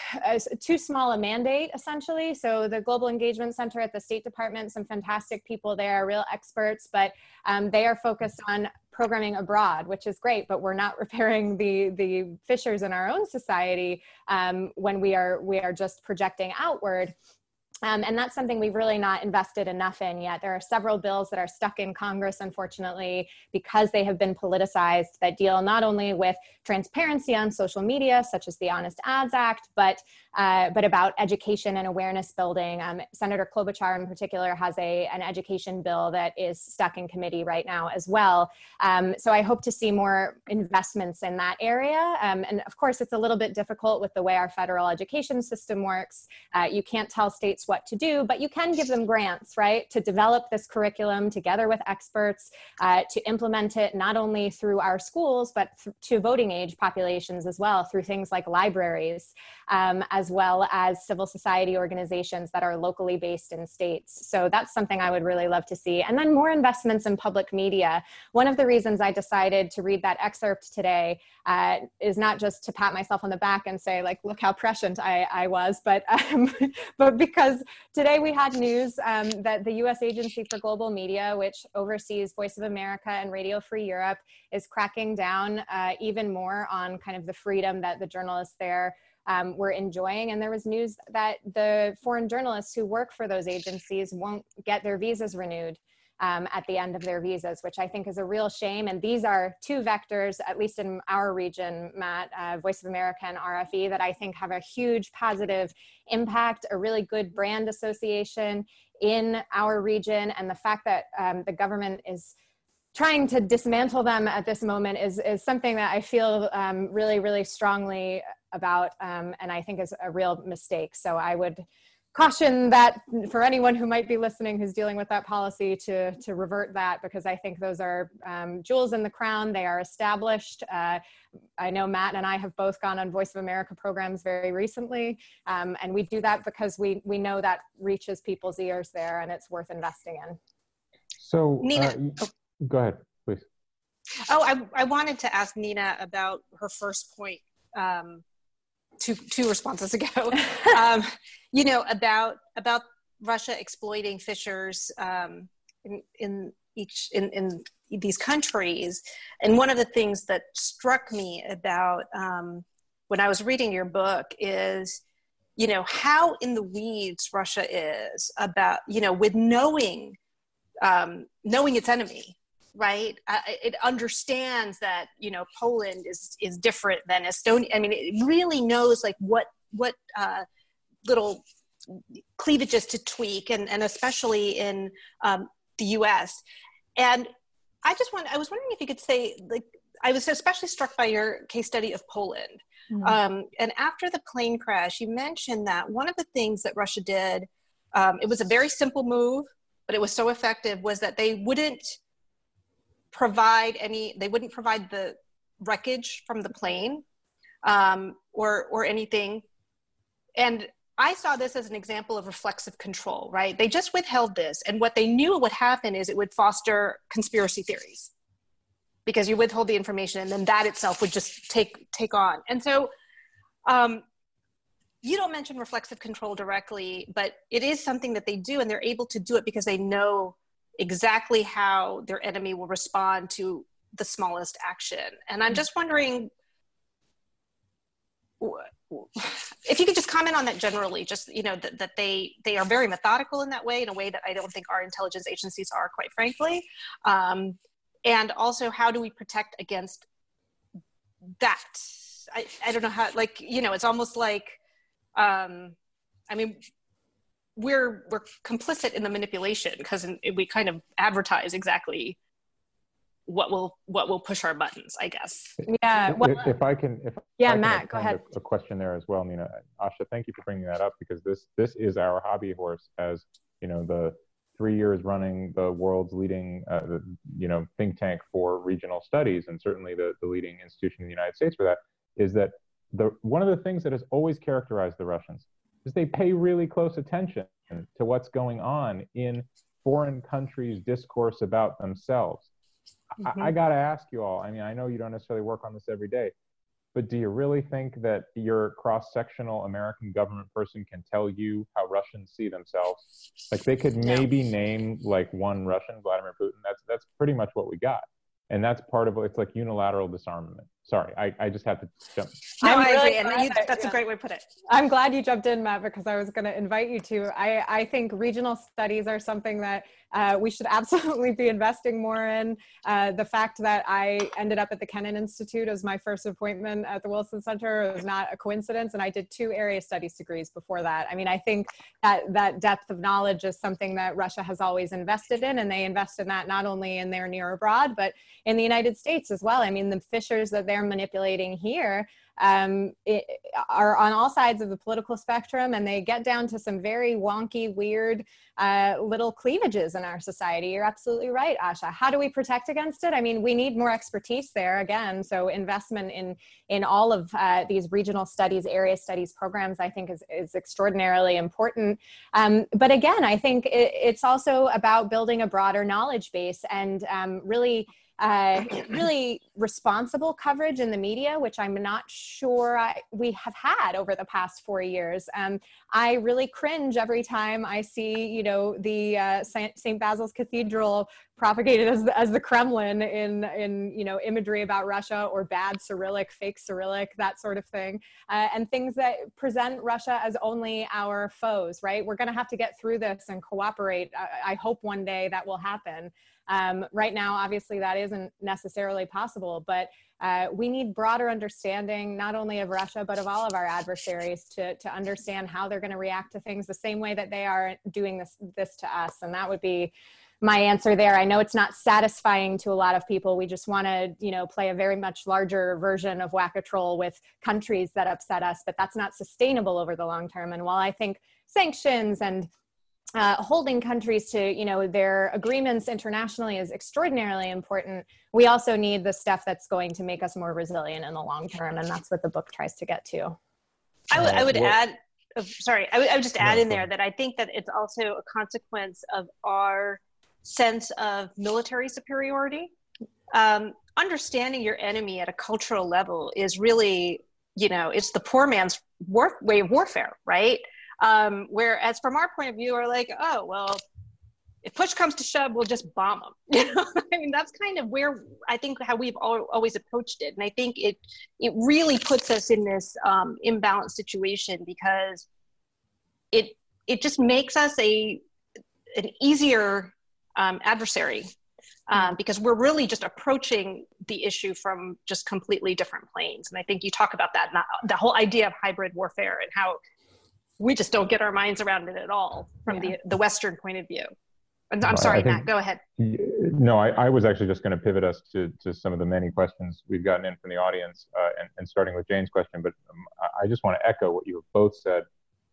too small a mandate essentially. So the global engagement center at the state department some fantastic people there real experts but um, they are focused on programming abroad which is great but we're not repairing the the fissures in our own society um, when we are we are just projecting outward um, and that's something we've really not invested enough in yet. There are several bills that are stuck in Congress, unfortunately, because they have been politicized that deal not only with transparency on social media, such as the Honest Ads Act, but uh, but about education and awareness building. Um, Senator Klobuchar, in particular, has a an education bill that is stuck in committee right now as well. Um, so I hope to see more investments in that area. Um, and of course, it's a little bit difficult with the way our federal education system works. Uh, you can't tell states what to do, but you can give them grants, right, to develop this curriculum together with experts, uh, to implement it not only through our schools, but th- to voting age populations as well, through things like libraries, um, as well as civil society organizations that are locally based in states. So that's something I would really love to see. And then more investments in public media. One of the reasons I decided to read that excerpt today uh, is not just to pat myself on the back and say, like, look how prescient I, I was, but, um, but because today we had news um, that the US Agency for Global Media, which oversees Voice of America and Radio Free Europe, is cracking down uh, even more on kind of the freedom that the journalists there um, were enjoying. And there was news that the foreign journalists who work for those agencies won't get their visas renewed. Um, at the end of their visas, which I think is a real shame. And these are two vectors, at least in our region, Matt, uh, Voice of America and RFE, that I think have a huge positive impact, a really good brand association in our region. And the fact that um, the government is trying to dismantle them at this moment is, is something that I feel um, really, really strongly about, um, and I think is a real mistake. So I would caution that for anyone who might be listening who's dealing with that policy to, to revert that because I think those are um, jewels in the crown. They are established. Uh, I know Matt and I have both gone on Voice of America programs very recently, um, and we do that because we, we know that reaches people's ears there and it's worth investing in. So, Nina, uh, oh. Go ahead, please. Oh, I, I wanted to ask Nina about her first point um, two two responses ago. um, you know about about Russia exploiting fissures um, in in each in in these countries, and one of the things that struck me about um, when I was reading your book is you know how in the weeds Russia is about you know with knowing um, knowing its enemy right? Uh, it understands that you know poland is is different than estonia. I mean it really knows like what what uh, little cleavages to tweak and and especially in um, the us and i just want i was wondering if you could say like i was especially struck by your case study of poland. Mm-hmm. um, and after the plane crash you mentioned that one of the things that russia did um, it was a very simple move but it was so effective was that they wouldn't provide any they wouldn't provide the wreckage from the plane um, or or anything. And i saw this as an example of reflexive control right? They just withheld this and what they knew would happen is it would foster conspiracy theories. Because you withhold the information and then that itself would just take take on. And so um, you don't mention reflexive control directly but it is something that they do and they're able to do it because they know exactly how their enemy will respond to the smallest action. And I'm just wondering if you could just comment on that generally, just you know that, that they they are very methodical in that way, in a way that I don't think our intelligence agencies are, quite frankly. Um, and also, how do we protect against that? I, I don't know how. Like you know, it's almost like um, I mean, we're we're complicit in the manipulation because we kind of advertise exactly what will what will push our buttons i guess. Yeah well, if, if, i can if yeah I matt go ahead. a, a, question there as well nina. Asha thank you for bringing that up because this this is our hobby horse as you know the three years running the world's leading uh, the, you know think tank for regional studies and certainly the, the leading institution in the united states for that is that the one of the things that has always characterized the russians is they pay really close attention to what's going on in foreign countries' discourse about themselves. Mm-hmm. I, I got to ask you all. I mean, I know you don't necessarily work on this every day, but do you really think that your cross-sectional American government person can tell you how Russians see themselves? Like they could maybe name like one Russian, Vladimir Putin. That's that's pretty much what we got, and that's part of it's like unilateral disarmament sorry, I, I just have to jump. No, I'm I really agree. And you, that's yeah. a great way to put it. I'm glad you jumped in, Matt, because I was going to invite you to. I, I think regional studies are something that uh, we should absolutely be investing more in. Uh, the fact that I ended up at the Kennan Institute as my first appointment at the Wilson Center was not a coincidence, and I did two area studies degrees before that. I mean, I think that that depth of knowledge is something that Russia has always invested in, and they invest in that not only in their near abroad, but in the United States as well. I mean, the fissures that they're manipulating here um, it, are on all sides of the political spectrum and they get down to some very wonky, weird uh, little cleavages in our society. You're absolutely right, Asha. How do we protect against it? I mean, we need more expertise there again. So investment in in all of uh, these regional studies, area studies programs, I think is, is extraordinarily important. Um, but again, I think it, it's also about building a broader knowledge base and um, really uh, really responsible coverage in the media, which I'm not sure I, we have had over the past four years. Um, I really cringe every time I see, you know, the uh, St. Basil's Cathedral propagated as the, as the Kremlin in in you know imagery about Russia or bad Cyrillic, fake Cyrillic, that sort of thing, uh, and things that present Russia as only our foes. Right? We're going to have to get through this and cooperate. I, I hope one day that will happen. Um, right now, obviously, that isn't necessarily possible, but uh, we need broader understanding not only of Russia, but of all of our adversaries to, to understand how they're going to react to things the same way that they are doing this, this to us. And that would be my answer there. I know it's not satisfying to a lot of people. We just want to, you know, play a very much larger version of whack-a-troll with countries that upset us, but that's not sustainable over the long term. And while I think sanctions and uh, holding countries to you know their agreements internationally is extraordinarily important. We also need the stuff that's going to make us more resilient in the long term and that's what the book tries to get to. I would, I would add oh, sorry I would, would just add no, in there that i think that it's also a consequence of our sense of military superiority. Um, understanding your enemy at a cultural level is really you know it's the poor man's war- way of warfare right um, whereas from our point of view, we're like, oh, well, if push comes to shove, we'll just bomb them. You know, I mean, that's kind of where I think how we've always approached it, and I think it it really puts us in this um, imbalanced situation because it it just makes us a an easier um, adversary um, because we're really just approaching the issue from just completely different planes. And I think you talk about that, the whole idea of hybrid warfare and how we just don't get our minds around it at all from yeah. the the Western point of view. I'm, I'm sorry, think, Matt. Go ahead. No, I, I was actually just going to pivot us to, to some of the many questions we've gotten in from the audience, uh, and, and starting with Jane's question. But um, I just want to echo what you have both said.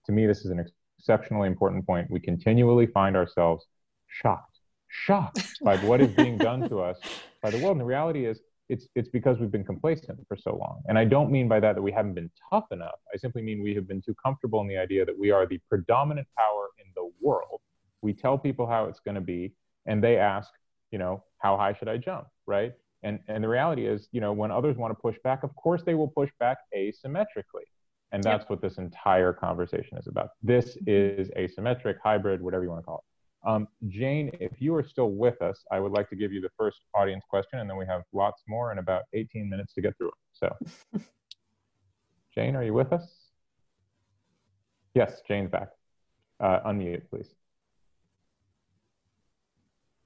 To me, this is an exceptionally important point. We continually find ourselves shocked, shocked by what is being done to us by the world. And the reality is, it's it's because we've been complacent for so long. And I don't mean by that that we haven't been tough enough. I simply mean we have been too comfortable in the idea that we are the predominant power in the world. We tell people how it's going to be, and they ask, you know, how high should I jump, right? And and the reality is, you know, when others want to push back, of course they will push back asymmetrically. And that's yep. what this entire conversation is about. This is asymmetric, hybrid, whatever you want to call it. Um, Jane, if you are still with us, I would like to give you the first audience question, and then we have lots more in about 18 minutes to get through So, Jane, are you with us? Yes, Jane's back. Uh, unmute, please.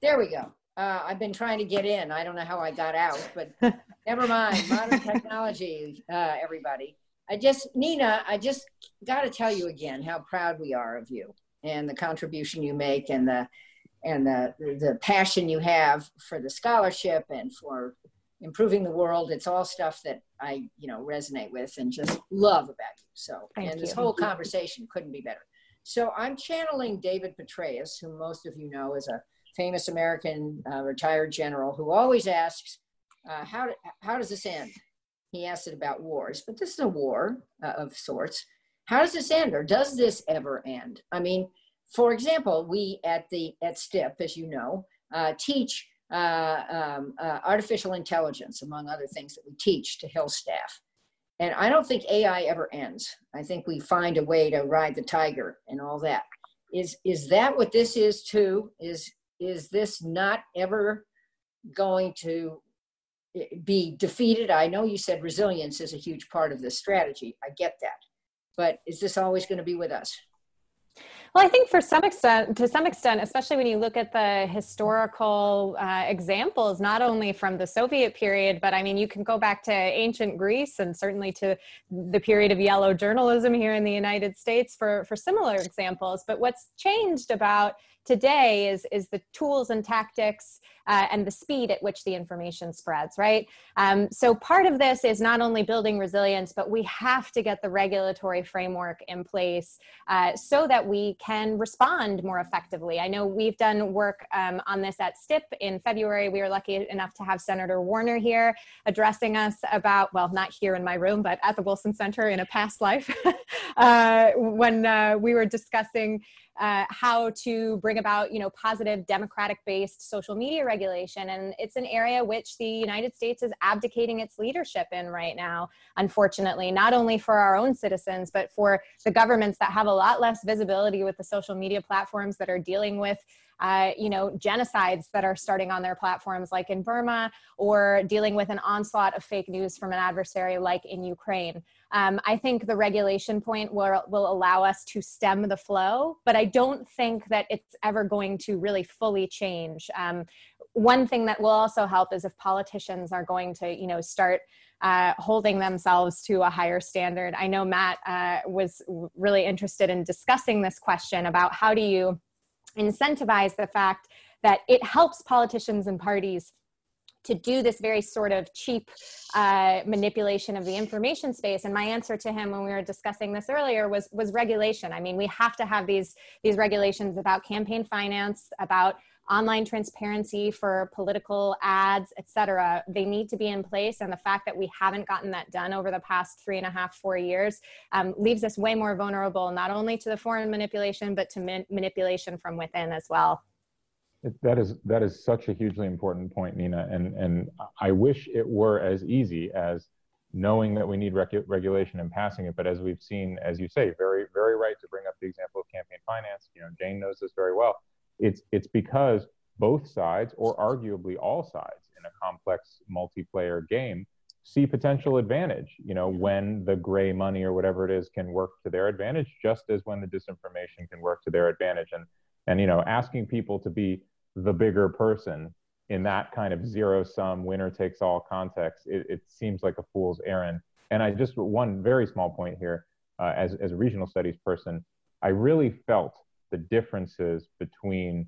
There we go. Uh, I've been trying to get in. I don't know how I got out, but never mind. Modern technology, uh, everybody. I just, Nina, I just got to tell you again how proud we are of you and the contribution you make and the and the the passion you have for the scholarship and for improving the world it's all stuff that i you know resonate with and just love about you. So Thank and you. this whole conversation couldn't be better. So i'm channeling david petraeus who most of you know is a famous american uh, retired general who always asks uh, how, how does this end? He asks it about wars but this is a war uh, of sorts how does this end or does this ever end? I mean, for example, we at the at STIP, as you know, uh, teach uh, um, uh, artificial intelligence, among other things that we teach to Hill staff. And I don't think AI ever ends. I think we find a way to ride the tiger and all that. Is is that what this is too? Is is this not ever going to eh, be defeated? I know you said resilience is a huge part of this strategy. I get that but is this always going to be with us? Well, I think for some extent, to some extent, especially when you look at the historical uh, examples, not only from the Soviet period, but I mean, you can go back to ancient Greece and certainly to the period of yellow journalism here in the United States for, for similar examples. But what's changed about today is is the tools and tactics uh, and the speed at which the information spreads, right? Um, so part of this is not only building resilience, but we have to get the regulatory framework in place uh, so that we can respond more effectively. I know we've done work um, on this at STIP in February. We were lucky enough to have Senator Warner here addressing us about, well, not here in my room, but at the Wilson Center in a past life uh, when uh, we were discussing uh, how to bring about you know positive democratic based social media regulation and it's an area which the united states is abdicating its leadership in right now unfortunately not only for our own citizens but for the governments that have a lot less visibility with the social media platforms that are dealing with uh, you know, genocides that are starting on their platforms, like in Burma, or dealing with an onslaught of fake news from an adversary, like in Ukraine. Um, I think the regulation point will, will allow us to stem the flow, but I don't think that it's ever going to really fully change. Um, one thing that will also help is if politicians are going to, you know, start uh, holding themselves to a higher standard. I know Matt uh, was really interested in discussing this question about how do you incentivize the fact that it helps politicians and parties to do this very sort of cheap uh, manipulation of the information space. And my answer to him when we were discussing this earlier was was regulation. I mean we have to have these these regulations about campaign finance about online transparency for political ads et cetera. They need to be in place. And the fact that we haven't gotten that done over the past three and a half four years um, leaves us way more vulnerable not only to the foreign manipulation but to man- manipulation from within as well that is that is such a hugely important point, Nina, and and I wish it were as easy as knowing that we need regu- regulation and passing it. But as we've seen, as you say, very very right to bring up the example of campaign finance. You know, Jane knows this very well. It's it's because both sides, or arguably all sides, in a complex multiplayer game, see potential advantage. You know, when the gray money or whatever it is can work to their advantage, just as when the disinformation can work to their advantage. And and you know asking people to be the bigger person in that kind of zero sum winner takes all context it, it seems like a fool's errand. And i just one very small point here uh, as, as a regional studies person i really felt the differences between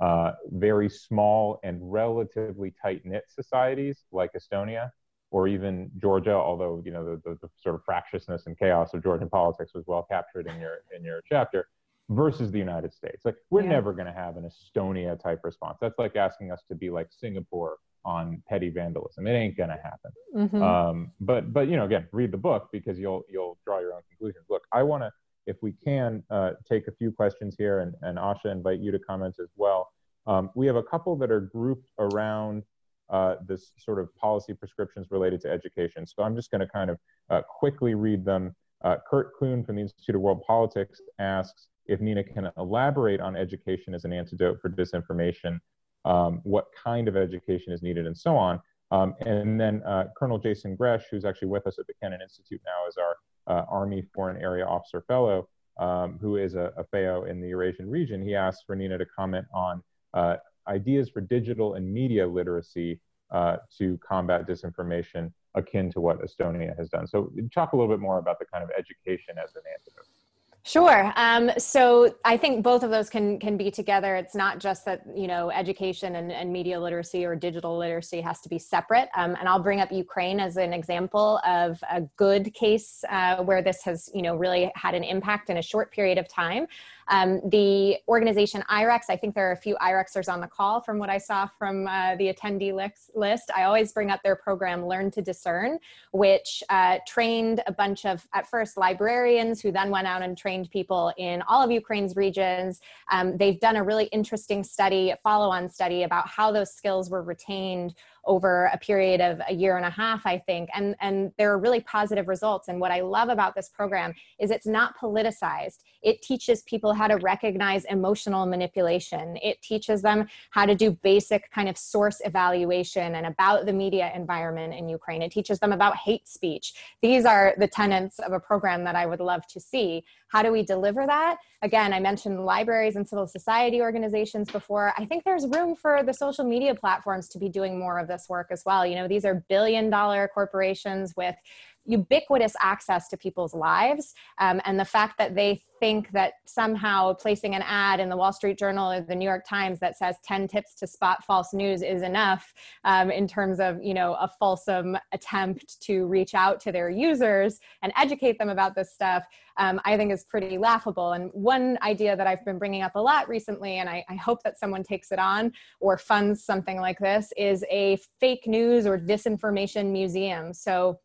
uh, very small and relatively tight knit societies like estonia or even georgia although you know the, the, the sort of fractiousness and chaos of georgian politics was well captured in your in your chapter versus the United States. Like we're yeah. never going to have an Estonia type response. That's like asking us to be like Singapore on petty vandalism. It ain't going to happen. Mm-hmm. Um, but but you know again, read the book because you'll you'll draw your own conclusions. Look, I want to, if we can, uh, take a few questions here, and and Asha invite you to comment as well. Um, we have a couple that are grouped around. Uh, this sort of policy prescriptions related to education. So I'm just going to kind of uh, quickly read them. Uh, Kurt Kuhn from the Institute of World Politics asks, if Nina can elaborate on education as an antidote for disinformation, um, what kind of education is needed, and so on. Um, and then uh, Colonel Jason Gresh, who's actually with us at the Kennan Institute now as our uh, Army Foreign Area Officer Fellow, um, who is a, a FAO in the Eurasian region, he asked for Nina to comment on uh, ideas for digital and media literacy uh, to combat disinformation akin to what Estonia has done. So talk a little bit more about the kind of education as an antidote. Sure. Um, so I think both of those can can be together. It's not just that you know education and, and media literacy or digital literacy has to be separate. Um, and I'll bring up Ukraine as an example of a good case uh, where this has you know really had an impact in a short period of time. Um, the organization IREX, I think there are a few IREXers on the call from what I saw from uh, the attendee list. I always bring up their program, Learn to Discern, which uh, trained a bunch of, at first, librarians who then went out and trained people in all of Ukraine's regions. Um, they've done a really interesting study, follow on study, about how those skills were retained over a period of a year and a half, I think. And, and there are really positive results. And what I love about this program is it's not politicized. It teaches people how to recognize emotional manipulation. It teaches them how to do basic kind of source evaluation and about the media environment in Ukraine. It teaches them about hate speech. These are the tenets of a program that I would love to see. How do we deliver that? Again, I mentioned libraries and civil society organizations before. I think there's room for the social media platforms to be doing more of this work as well. You know, these are billion dollar corporations with ubiquitous access to people's lives. Um, and the fact that they think that somehow placing an ad in the Wall Street Journal or the New York Times that says 10 tips to spot false news is enough um, in terms of, you know, a fulsome attempt to reach out to their users and educate them about this stuff, um, I think is pretty laughable. And one idea that I've been bringing up a lot recently, and I, I hope that someone takes it on or funds something like this, is a fake news or disinformation museum. So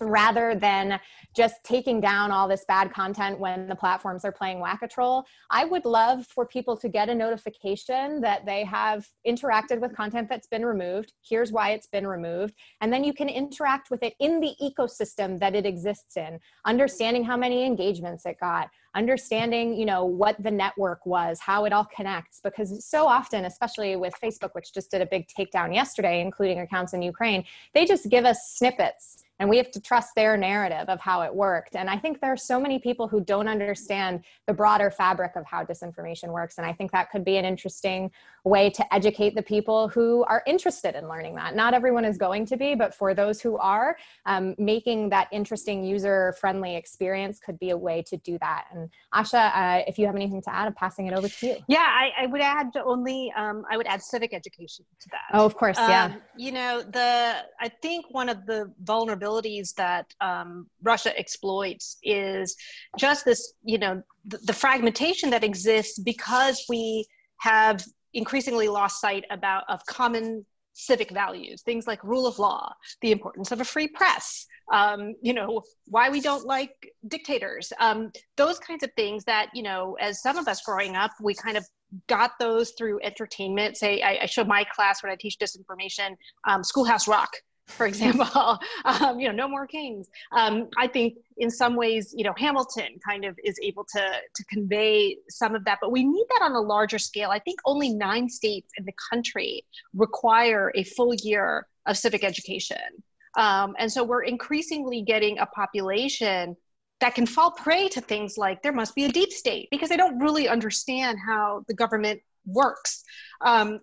rather than just taking down all this bad content when the platforms are playing whack-a-troll i would love for people to get a notification that they have interacted with content that's been removed. Here's why it's been removed. And then you can interact with it in the ecosystem that it exists in understanding how many engagements it got understanding you know what the network was how it all connects. Because so often especially with facebook which just did a big takedown yesterday including accounts in ukraine they just give us snippets and we have to trust their narrative of how it worked. And i think there are so many people who don't understand the broader fabric of how disinformation works. And i think that could be an interesting way to educate the people who are interested in learning that. Not everyone is going to be but for those who are um, making that interesting user friendly experience could be a way to do that. And asha uh, if you have anything to add i'm passing it over to you. Yeah i, I would add only um, i would add civic education to that. Oh of course yeah. Um, you know the i think one of the vulnerabilities vulnerabilities that um, Russia exploits is just this, you know, the, the fragmentation that exists because we have increasingly lost sight about of common civic values things like rule of law the importance of a free press um, you know why we don't like dictators um, those kinds of things that you know as some of us growing up we kind of got those through entertainment. Say i, I show my class when i teach disinformation um, schoolhouse rock for example, um, you know, no more kings. Um, I think in some ways, you know, Hamilton kind of is able to to convey some of that, but we need that on a larger scale. I think only nine states in the country require a full year of civic education, um, and so we're increasingly getting a population that can fall prey to things like there must be a deep state because they don't really understand how the government works. Um,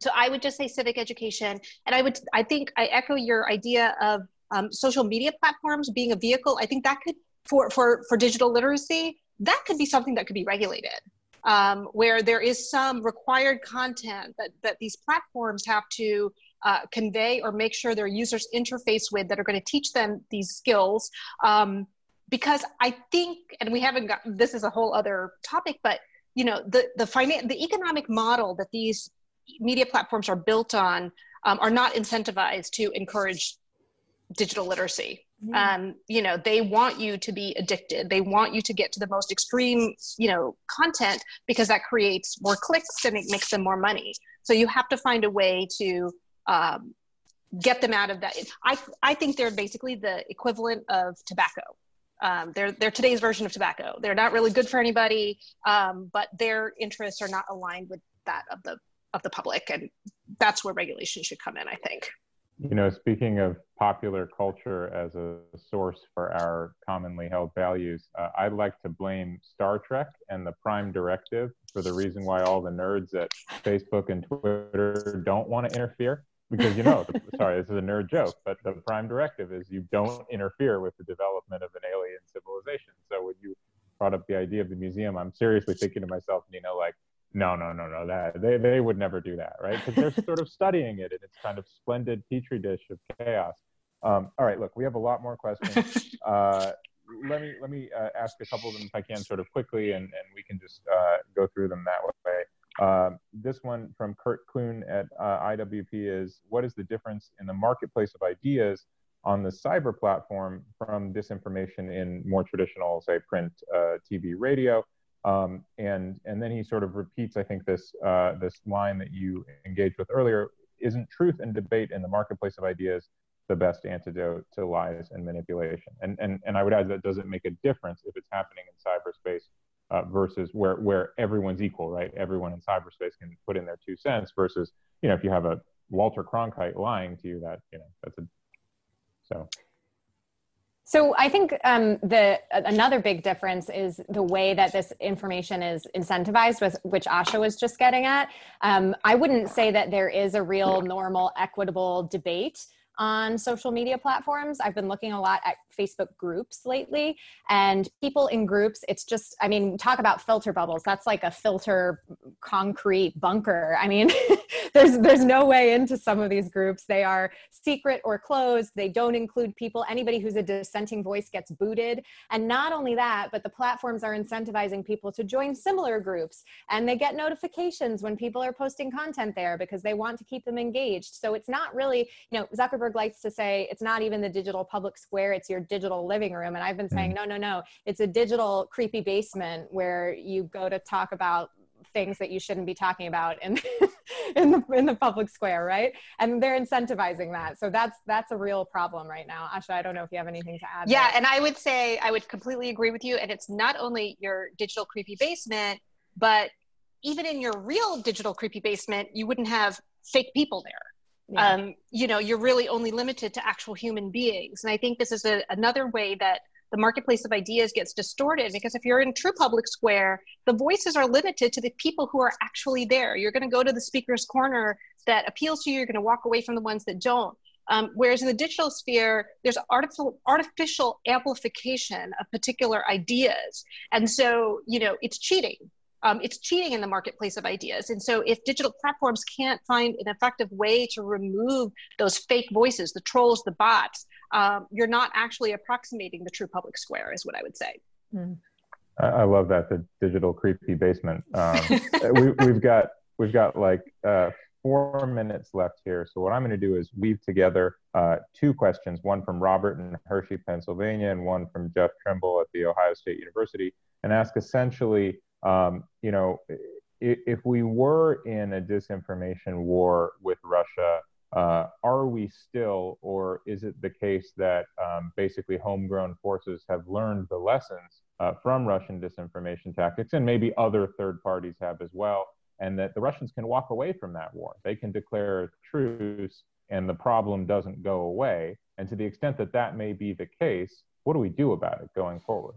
so I would just say civic education. And I would, I think I echo your idea of um, social media platforms being a vehicle. I think that could, for, for, for digital literacy, that could be something that could be regulated. Um, where there is some required content that, that these platforms have to uh, convey or make sure their users interface with that are going to teach them these skills. Um, because I think, and we haven't got this is a whole other topic, but you know the the finan- the economic model that these media platforms are built on um, are not incentivized to encourage digital literacy. Um, you know, they want you to be addicted. They want you to get to the most extreme, you know, content because that creates more clicks and it makes them more money. So you have to find a way to um, get them out of that. I I think they're basically the equivalent of tobacco. Um, they're they're today's version of tobacco. They're not really good for anybody, um, but their interests are not aligned with that of the of the public and that's where regulation should come in i think. You know speaking of popular culture as a source for our commonly held values uh, i'd like to blame star trek and the prime directive for the reason why all the nerds at facebook and twitter don't want to interfere. Because you know the, sorry this is a nerd joke but the prime directive is you don't interfere with the development of an alien civilization. So when you brought up the idea of the museum i'm seriously thinking to myself you know like no, no, no, no. That they they would never do that, right? Because they're sort of studying it in its kind of splendid petri dish of chaos. Um, all right, look, we have a lot more questions. Uh, let me let me uh, ask a couple of them if I can, sort of quickly, and and we can just uh, go through them that way. Um, this one from Kurt Kuhn at uh, IWP is: What is the difference in the marketplace of ideas on the cyber platform from disinformation in more traditional, say, print, uh, TV, radio? Um, and and then he sort of repeats, I think, this uh, this line that you engaged with earlier: "Isn't truth and debate in the marketplace of ideas the best antidote to lies and manipulation?" And and and I would add that doesn't make a difference if it's happening in cyberspace uh, versus where where everyone's equal, right? Everyone in cyberspace can put in their two cents versus you know if you have a Walter Cronkite lying to you, that you know that's a so so I think um, the another big difference is the way that this information is incentivized, with which Asha was just getting at. Um, I wouldn't say that there is a real normal, equitable debate on social media platforms. I've been looking a lot at Facebook groups lately, and people in groups, it's just, I mean, talk about filter bubbles. That's like a filter concrete bunker. I mean, there's there's no way into some of these groups. They are secret or closed. They don't include people. Anybody who's a dissenting voice gets booted. And not only that, but the platforms are incentivizing people to join similar groups, and they get notifications when people are posting content there because they want to keep them engaged. So it's not really, you know, Zuckerberg likes to say it's not even the digital public square, it's your digital living room. And I've been saying, mm. no, no, no, it's a digital creepy basement where you go to talk about things that you shouldn't be talking about in in the in the public square, right? And they're incentivizing that. So that's that's a real problem right now. Asha, I don't know if you have anything to add. Yeah, there. and I would say I would completely agree with you. And it's not only your digital creepy basement, but even in your real digital creepy basement, you wouldn't have fake people there. Yeah. Um, you know, you're really only limited to actual human beings. And I think this is a, another way that the marketplace of ideas gets distorted because if you're in true public square, the voices are limited to the people who are actually there. You're going to go to the speaker's corner that appeals to you, you're going to walk away from the ones that don't. Um, whereas in the digital sphere, there's artificial, artificial amplification of particular ideas. And so, you know, it's cheating um, it's cheating in the marketplace of ideas. And so, if digital platforms can't find an effective way to remove those fake voices, the trolls, the bots, um, you're not actually approximating the true public square, is what I would say. Mm. I, love that the digital creepy basement. Um, we, have got we've got like uh, four minutes left here. So what I'm going to do is weave together uh, two questions: one from Robert in Hershey, Pennsylvania, and one from Jeff Trimble at the Ohio State University, and ask essentially um, you know, if, if, we were in a disinformation war with Russia, uh, are we still, or is it the case that um, basically homegrown forces have learned the lessons uh, from Russian disinformation tactics, and maybe other third parties have as well, and that the Russians can walk away from that war? They can declare a truce, and the problem doesn't go away. And to the extent that that may be the case, what do we do about it going forward?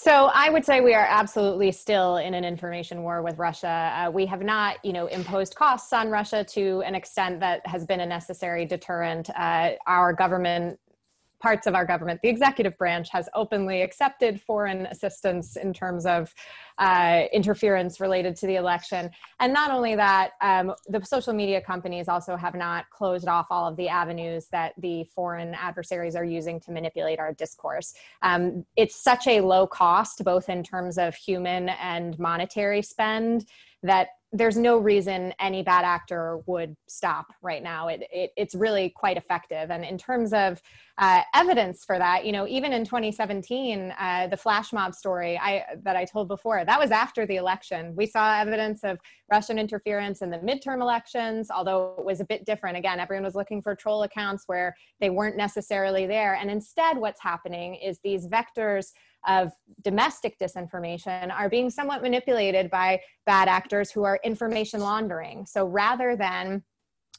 So I would say we are absolutely still in an information war with Russia. Uh, we have not, you know, imposed costs on Russia to an extent that has been a necessary deterrent. Uh, our government parts of our government, the executive branch has openly accepted foreign assistance in terms of uh, interference related to the election. And not only that, um, the social media companies also have not closed off all of the avenues that the foreign adversaries are using to manipulate our discourse. Um, it's such a low cost, both in terms of human and monetary spend, that there's no reason any bad actor would stop right now. It, it, it's really quite effective. And in terms of uh, evidence for that, you know, even in 2017, uh, the flash mob story I, that I told before, that was after the election. We saw evidence of Russian interference in the midterm elections, although it was a bit different. Again, everyone was looking for troll accounts where they weren't necessarily there. And instead, what's happening is these vectors of domestic disinformation are being somewhat manipulated by bad actors who are information laundering. So rather than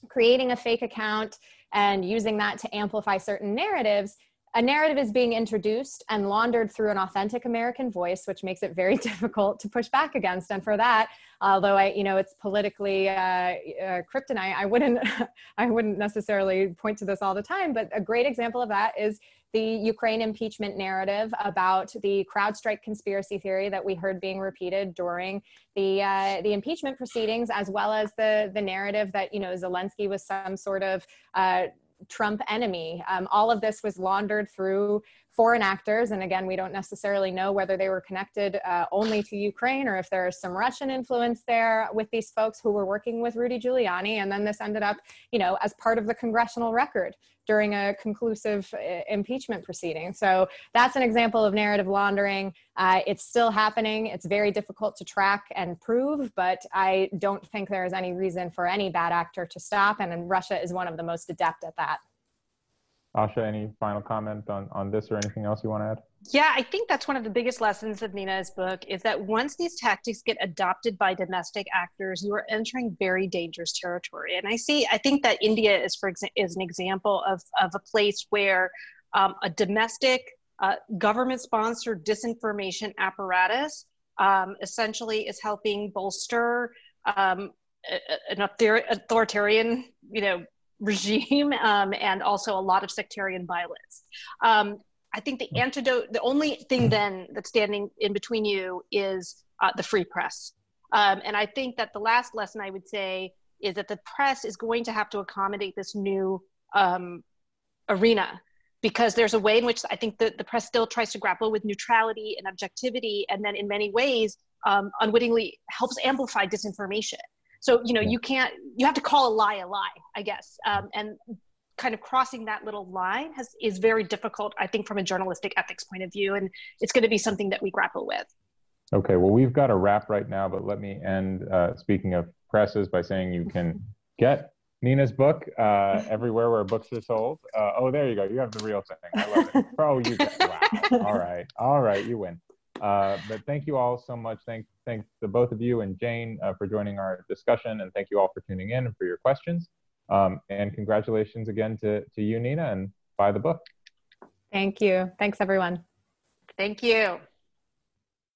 creating a fake account and using that to amplify certain narratives, a narrative is being introduced and laundered through an authentic American voice, which makes it very difficult to push back against. And for that, although I, you know, it's politically uh, uh, kryptonite, I wouldn't, I wouldn't necessarily point to this all the time. But a great example of that is the Ukraine impeachment narrative about the CrowdStrike conspiracy theory that we heard being repeated during the uh, the impeachment proceedings, as well as the the narrative that you know Zelensky was some sort of uh, Trump enemy. Um, all of this was laundered through foreign actors. And again, we don't necessarily know whether they were connected uh, only to Ukraine or if there's some Russian influence there with these folks who were working with Rudy Giuliani. And then this ended up, you know, as part of the congressional record during a conclusive uh, impeachment proceeding. So that's an example of narrative laundering. Uh, it's still happening. It's very difficult to track and prove, but I don't think there is any reason for any bad actor to stop. And Russia is one of the most adept at that. Asha, any final comment on, on this or anything else you want to add? Yeah, I think that's one of the biggest lessons of Nina's book is that once these tactics get adopted by domestic actors, you are entering very dangerous territory. And I see, I think that India is, for exa- is an example of, of a place where um, a domestic uh, government-sponsored disinformation apparatus um, essentially is helping bolster um, an authoritarian, you know, regime um, and also a lot of sectarian violence. Um, I think the antidote, the only thing then that's standing in between you is uh, the free press. Um, and I think that the last lesson I would say is that the press is going to have to accommodate this new um, arena because there's a way in which I think the, the press still tries to grapple with neutrality and objectivity, and then in many ways, um, unwittingly helps amplify disinformation. So, you know, you can't, you have to call a lie a lie, I guess. Um, and kind of crossing that little line has, is very difficult, I think, from a journalistic ethics point of view. And it's going to be something that we grapple with. Okay, well, we've got a wrap right now, but let me end, uh, speaking of presses, by saying you can get Nina's book uh, everywhere where books are sold. Uh, oh, there you go. You have the real thing. I love it. Oh, you get, wow. All right. All right. You win. Uh, but thank you all so much. Thank, thanks to both of you and Jane uh, for joining our discussion. And thank you all for tuning in and for your questions. Um, and congratulations again to, to you, Nina, and buy the book. Thank you. Thanks, everyone. Thank you.